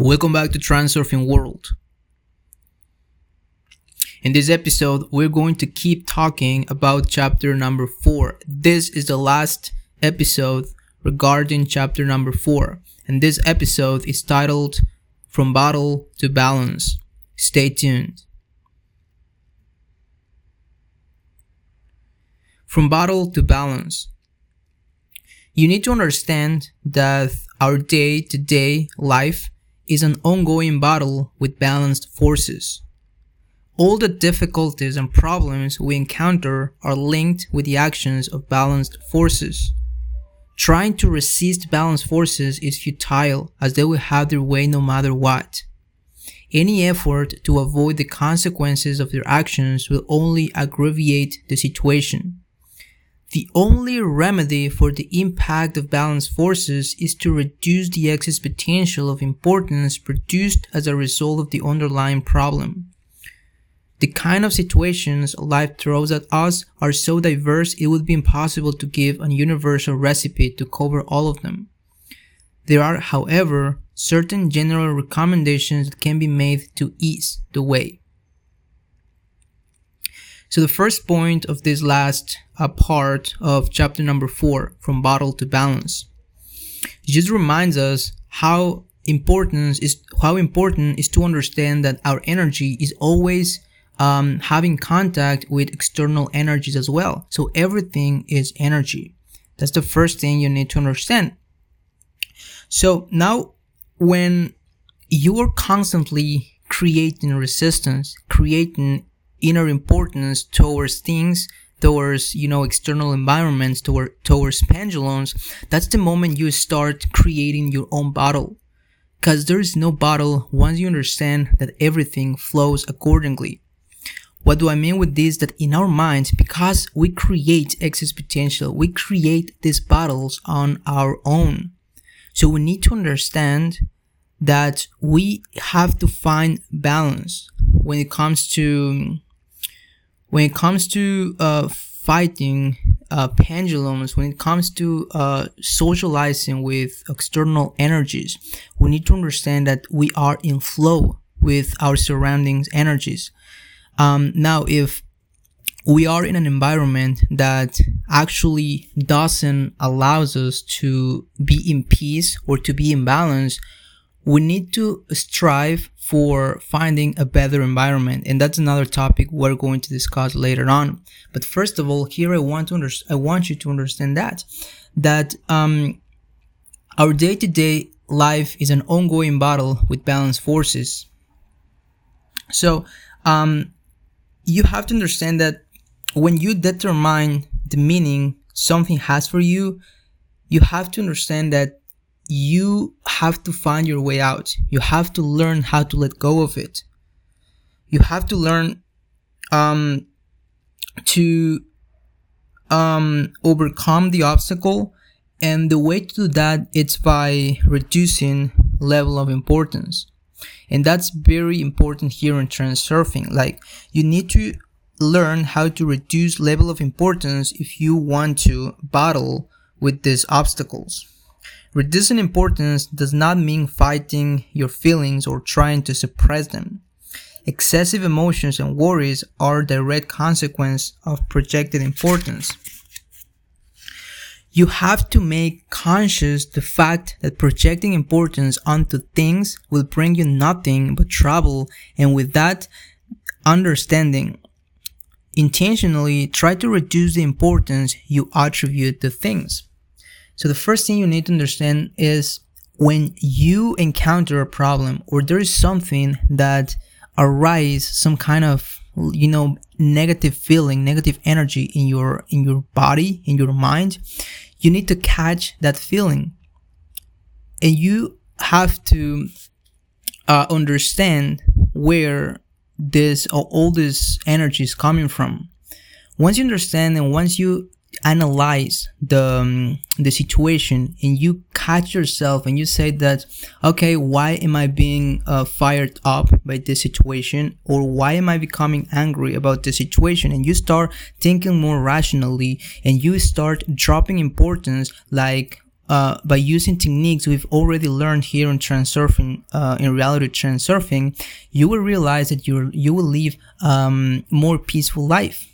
Welcome back to Transurfing World. In this episode, we're going to keep talking about chapter number 4. This is the last episode regarding chapter number 4, and this episode is titled From Battle to Balance. Stay tuned. From Battle to balance. You need to understand that our day to day life is an ongoing battle with balanced forces. All the difficulties and problems we encounter are linked with the actions of balanced forces. Trying to resist balanced forces is futile as they will have their way no matter what. Any effort to avoid the consequences of their actions will only aggravate the situation. The only remedy for the impact of balanced forces is to reduce the excess potential of importance produced as a result of the underlying problem. The kind of situations life throws at us are so diverse it would be impossible to give a universal recipe to cover all of them. There are, however, certain general recommendations that can be made to ease the way. So the first point of this last uh, part of chapter number four, from bottle to balance, just reminds us how important is how important is to understand that our energy is always um, having contact with external energies as well. So everything is energy. That's the first thing you need to understand. So now, when you are constantly creating resistance, creating inner importance towards things towards you know external environments toward towards pendulums that's the moment you start creating your own bottle because there is no bottle once you understand that everything flows accordingly. What do i mean with this? That in our minds because we create excess potential we create these bottles on our own. So we need to understand that we have to find balance when it comes to when it comes to uh, fighting uh, pendulums, when it comes to uh, socializing with external energies, we need to understand that we are in flow with our surroundings energies. Um, now, if we are in an environment that actually doesn't allows us to be in peace or to be in balance, we need to strive for finding a better environment and that's another topic we're going to discuss later on. But first of all here i want to under- i want you to understand that that um, our day-to-day life is an ongoing battle with balanced forces. So um, you have to understand that when you determine the meaning something has for you you have to understand that you have to find your way out. You have to learn how to let go of it. You have to learn um, to um, overcome the obstacle. And the way to do that it's by reducing level of importance. And that's very important here in transurfing. Like you need to learn how to reduce level of importance if you want to battle with these obstacles. Reducing importance does not mean fighting your feelings or trying to suppress them. Excessive emotions and worries are a direct consequence of projected importance. You have to make conscious the fact that projecting importance onto things will bring you nothing but trouble and with that understanding intentionally try to reduce the importance you attribute to things. So the first thing you need to understand is when you encounter a problem or there is something that arise some kind of you know negative feeling negative energy in your in your body in your mind you need to catch that feeling. And you have to uh, understand where this all this energy is coming from. Once you understand and once you analyze the um, the situation and you catch yourself and you say that okay why am i being uh, fired up by this situation or why am i becoming angry about the situation and you start thinking more rationally and you start dropping importance like uh, by using techniques we've already learned here in transurfing, uh, in reality transurfing, you will realize that you you will live um, more peaceful life.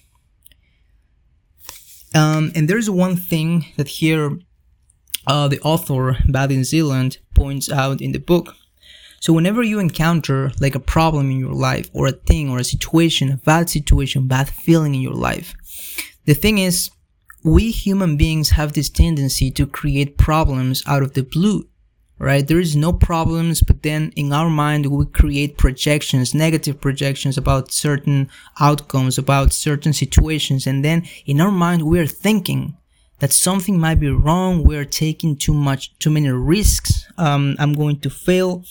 Um, and there's one thing that here uh, the author Vadim Zeland points out in the book. So whenever you encounter like a problem in your life or a thing or a situation, a bad situation, bad feeling in your life, the thing is we human beings have this tendency to create problems out of the blue right? There is no problems but then in our mind we create projections negative projections about certain outcomes about certain situations. And then in our mind we are thinking that something might be wrong. We're taking too much too many risks. Um, i'm going to fail.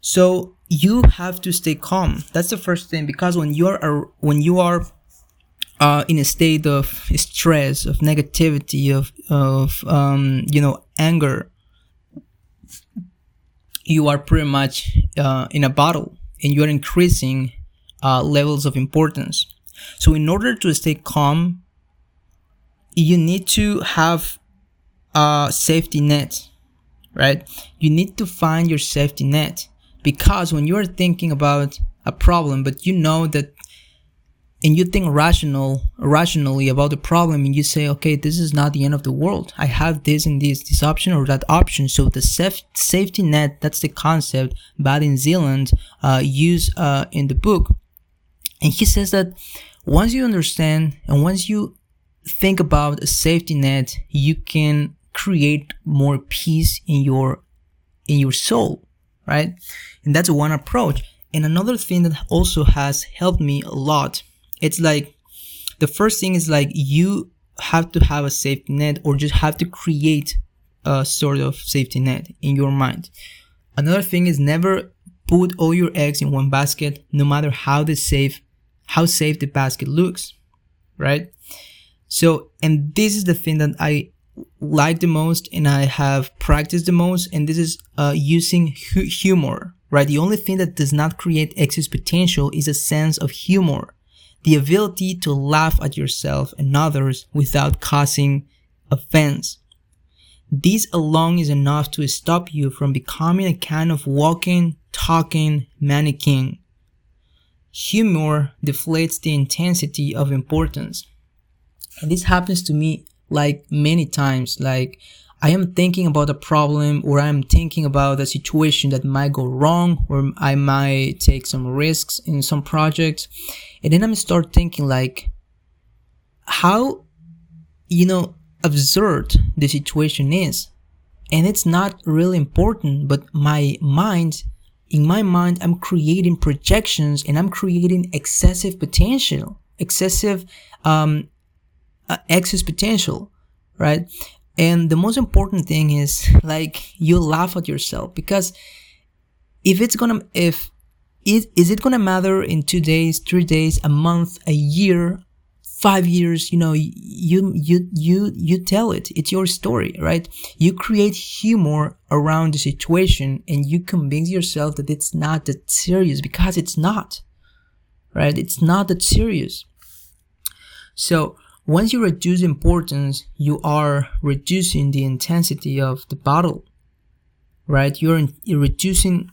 So you have to stay calm. That's the first thing because when you are when you are uh, in a state of stress, of negativity, of of um, you know anger, you are pretty much uh, in a battle, and you are increasing uh, levels of importance. So, in order to stay calm, you need to have a safety net, right? You need to find your safety net because when you are thinking about a problem, but you know that and you think rational rationally about the problem and you say okay this is not the end of the world. I have this and this this option or that option. So the saf- safety net that's the concept Vadim Zeland uh, use uh, in the book. And he says that once you understand and once you think about a safety net you can create more peace in your in your soul right? And that's one approach. And another thing that also has helped me a lot it's like the first thing is like you have to have a safety net or just have to create a sort of safety net in your mind. Another thing is never put all your eggs in one basket, no matter how the safe, how safe the basket looks, right? So, and this is the thing that I like the most and I have practiced the most, and this is uh, using hu- humor, right? The only thing that does not create excess potential is a sense of humor the ability to laugh at yourself and others without causing offense. This alone is enough to stop you from becoming a kind of walking, talking mannequin. Humor deflates the intensity of importance. And this happens to me like many times. Like I am thinking about a problem or I'm thinking about a situation that might go wrong or I might take some risks in some projects. And then I'm start thinking like how, you know, absurd the situation is. And it's not really important, but my mind, in my mind, I'm creating projections and I'm creating excessive potential, excessive, um, uh, excess potential, right? And the most important thing is like you laugh at yourself because if it's gonna, if, is, is it gonna matter in two days, three days, a month, a year, five years, you know, you, you, you, you tell it. It's your story, right? You create humor around the situation and you convince yourself that it's not that serious because it's not, right? It's not that serious. So once you reduce importance, you are reducing the intensity of the battle, right? You're, in, you're reducing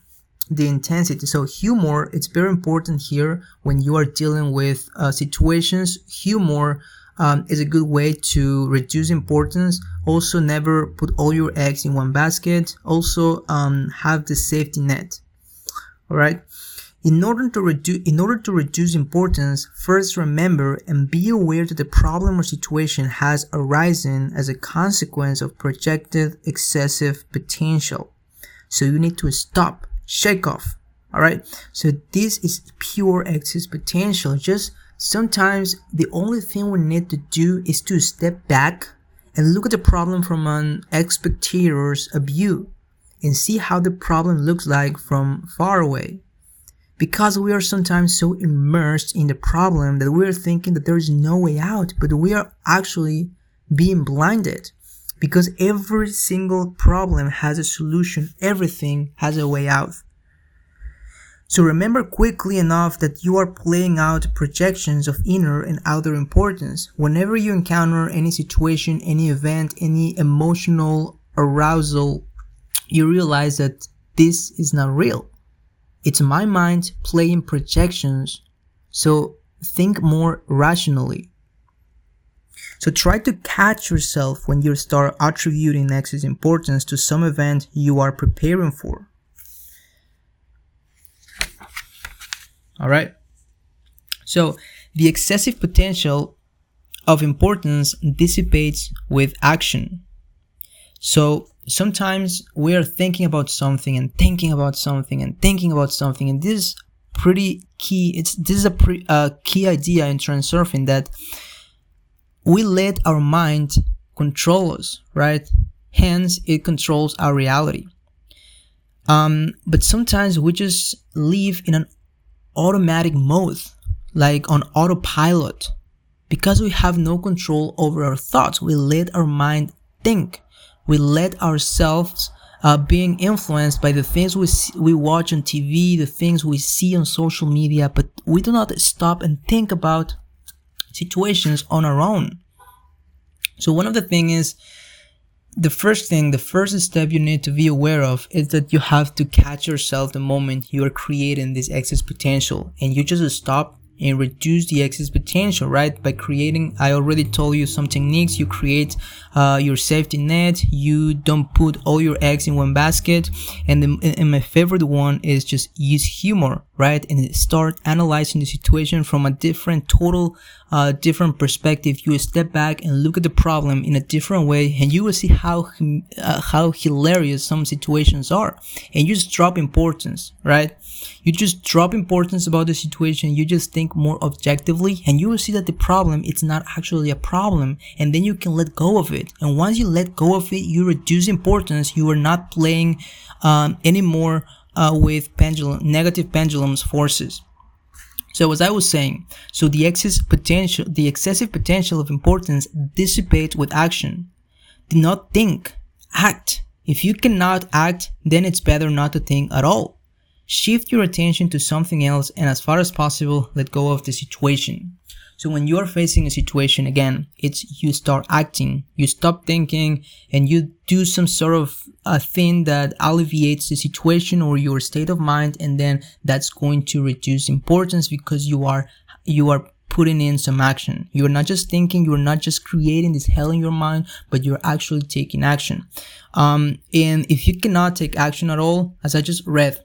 the intensity. So humor, it's very important here when you are dealing with uh, situations. Humor um, is a good way to reduce importance. Also, never put all your eggs in one basket. Also, um, have the safety net. All right. In order to reduce, in order to reduce importance, first remember and be aware that the problem or situation has arisen as a consequence of projected excessive potential. So you need to stop, shake off. Alright? So this is pure excess potential. Just sometimes the only thing we need to do is to step back and look at the problem from an spectator's view and see how the problem looks like from far away because we are sometimes so immersed in the problem that we are thinking that there is no way out, but we are actually being blinded because every single problem has a solution, everything has a way out. So remember quickly enough that you are playing out projections of inner and outer importance. Whenever you encounter any situation, any event, any emotional arousal, you realize that this is not real. It's my mind playing projections. So think more rationally. So try to catch yourself when you start attributing excess importance to some event you are preparing for. All right. So the excessive potential of importance dissipates with action. So sometimes we are thinking about something and thinking about something and thinking about something, and this is pretty key. It's this is a pre, uh, key idea in transurfing that we let our mind control us, right? Hence, it controls our reality. Um, but sometimes we just live in an automatic mode, like on autopilot. Because we have no control over our thoughts, we let our mind think. We let ourselves uh, being influenced by the things we see, we watch on TV, the things we see on social media, but we do not stop and think about situations on our own. So one of the things is the first thing, the first step you need to be aware of is that you have to catch yourself the moment you are creating this excess potential and you just stop and reduce the excess potential, right? By creating, I already told you some techniques. You create uh, your safety net. You don't put all your eggs in one basket. And, the, and my favorite one is just use humor, right? And start analyzing the situation from a different, total, uh, different perspective. You step back and look at the problem in a different way, and you will see how uh, how hilarious some situations are. And you just drop importance, right? You just drop importance about the situation. You just think more objectively, and you will see that the problem it's not actually a problem, and then you can let go of it. And once you let go of it, you reduce importance. You are not playing um, anymore uh, with pendulum, negative pendulums forces. So as I was saying, so the excess potential, the excessive potential of importance dissipates with action. Do not think, act. If you cannot act, then it's better not to think at all. Shift your attention to something else and as far as possible, let go of the situation. So when you're facing a situation again, it's you start acting, you stop thinking, and you do some sort of a thing that alleviates the situation or your state of mind, and then that's going to reduce importance because you are you are putting in some action. You're not just thinking, you're not just creating this hell in your mind, but you're actually taking action. Um, and if you cannot take action at all, as I just read,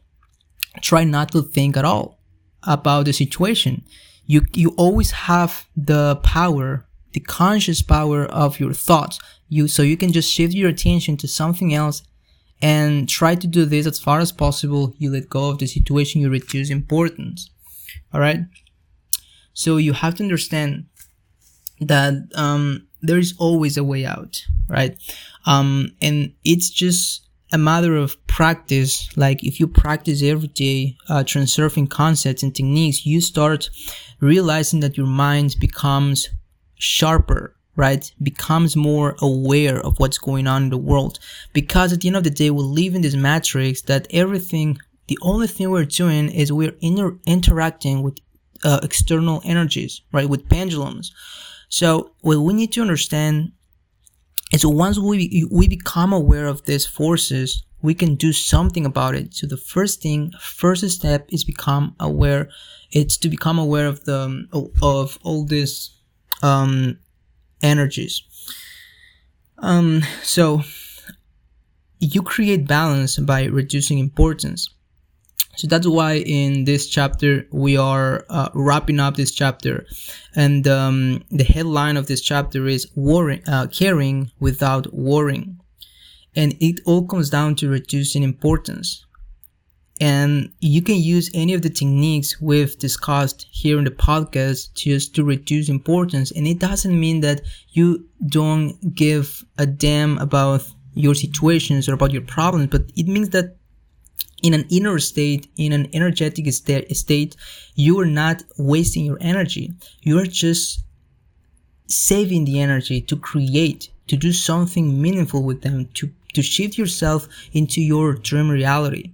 try not to think at all about the situation you you always have the power the conscious power of your thoughts. You so you can just shift your attention to something else and try to do this as far as possible. You let go of the situation you reduce importance. All right? So you have to understand that um, there is always a way out right? Um, and it's just a matter of practice. Like if you practice every day uh, transurfing concepts and techniques, you start realizing that your mind becomes sharper, right? Becomes more aware of what's going on in the world. Because at the end of the day, we live in this matrix that everything, the only thing we're doing is we're inter- interacting with uh, external energies, right? With pendulums. So what we need to understand and so once we, we become aware of these forces, we can do something about it. So the first thing, first step is become aware. It's to become aware of the, of all these, um, energies. Um, so you create balance by reducing importance. So that's why in this chapter we are uh, wrapping up this chapter, and um, the headline of this chapter is "Worrying, uh, caring without worrying," and it all comes down to reducing importance. And you can use any of the techniques we've discussed here in the podcast just to reduce importance. And it doesn't mean that you don't give a damn about your situations or about your problems, but it means that in an inner state, in an energetic state, you are not wasting your energy. You are just saving the energy to create, to do something meaningful with them, to, to shift yourself into your dream reality.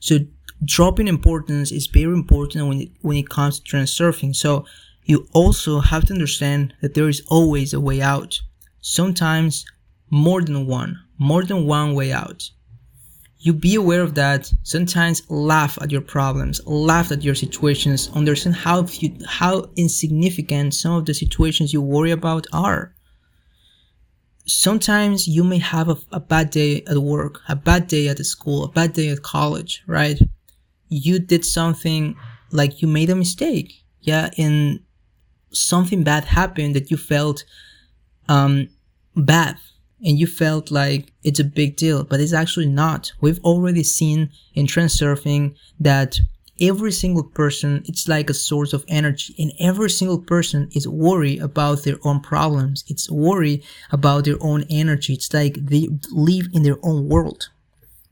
So dropping importance is very important when it, when it comes to transurfing. So you also have to understand that there is always a way out. Sometimes more than one, more than one way out. You be aware of that. Sometimes laugh at your problems, laugh at your situations, understand how you, how insignificant some of the situations you worry about are. Sometimes you may have a, a bad day at work, a bad day at the school, a bad day at college, right? You did something like you made a mistake, yeah, and something bad happened that you felt um, bad and you felt like it's a big deal, but it's actually not. We've already seen in transurfing that every single person, it's like a source of energy and every single person is worried about their own problems. It's worried about their own energy. It's like they live in their own world,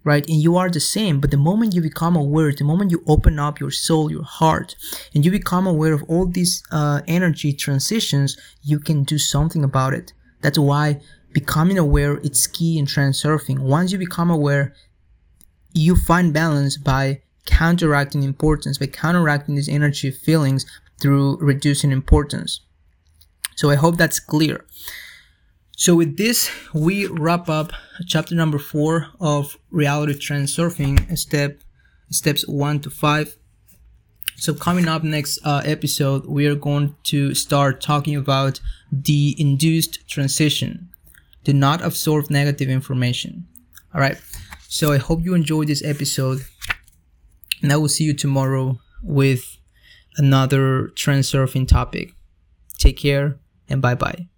right? And you are the same. But the moment you become aware, the moment you open up your soul, your heart, and you become aware of all these uh, energy transitions, you can do something about it. That's why becoming aware it's key in transurfing. Once you become aware, you find balance by counteracting importance, by counteracting these energy feelings through reducing importance. So I hope that's clear. So with this, we wrap up chapter number four of reality transurfing, step steps one to five. So coming up next uh, episode, we are going to start talking about the induced transition do not absorb negative information. All right. So I hope you enjoyed this episode. And I will see you tomorrow with another transurfing topic. Take care and bye bye.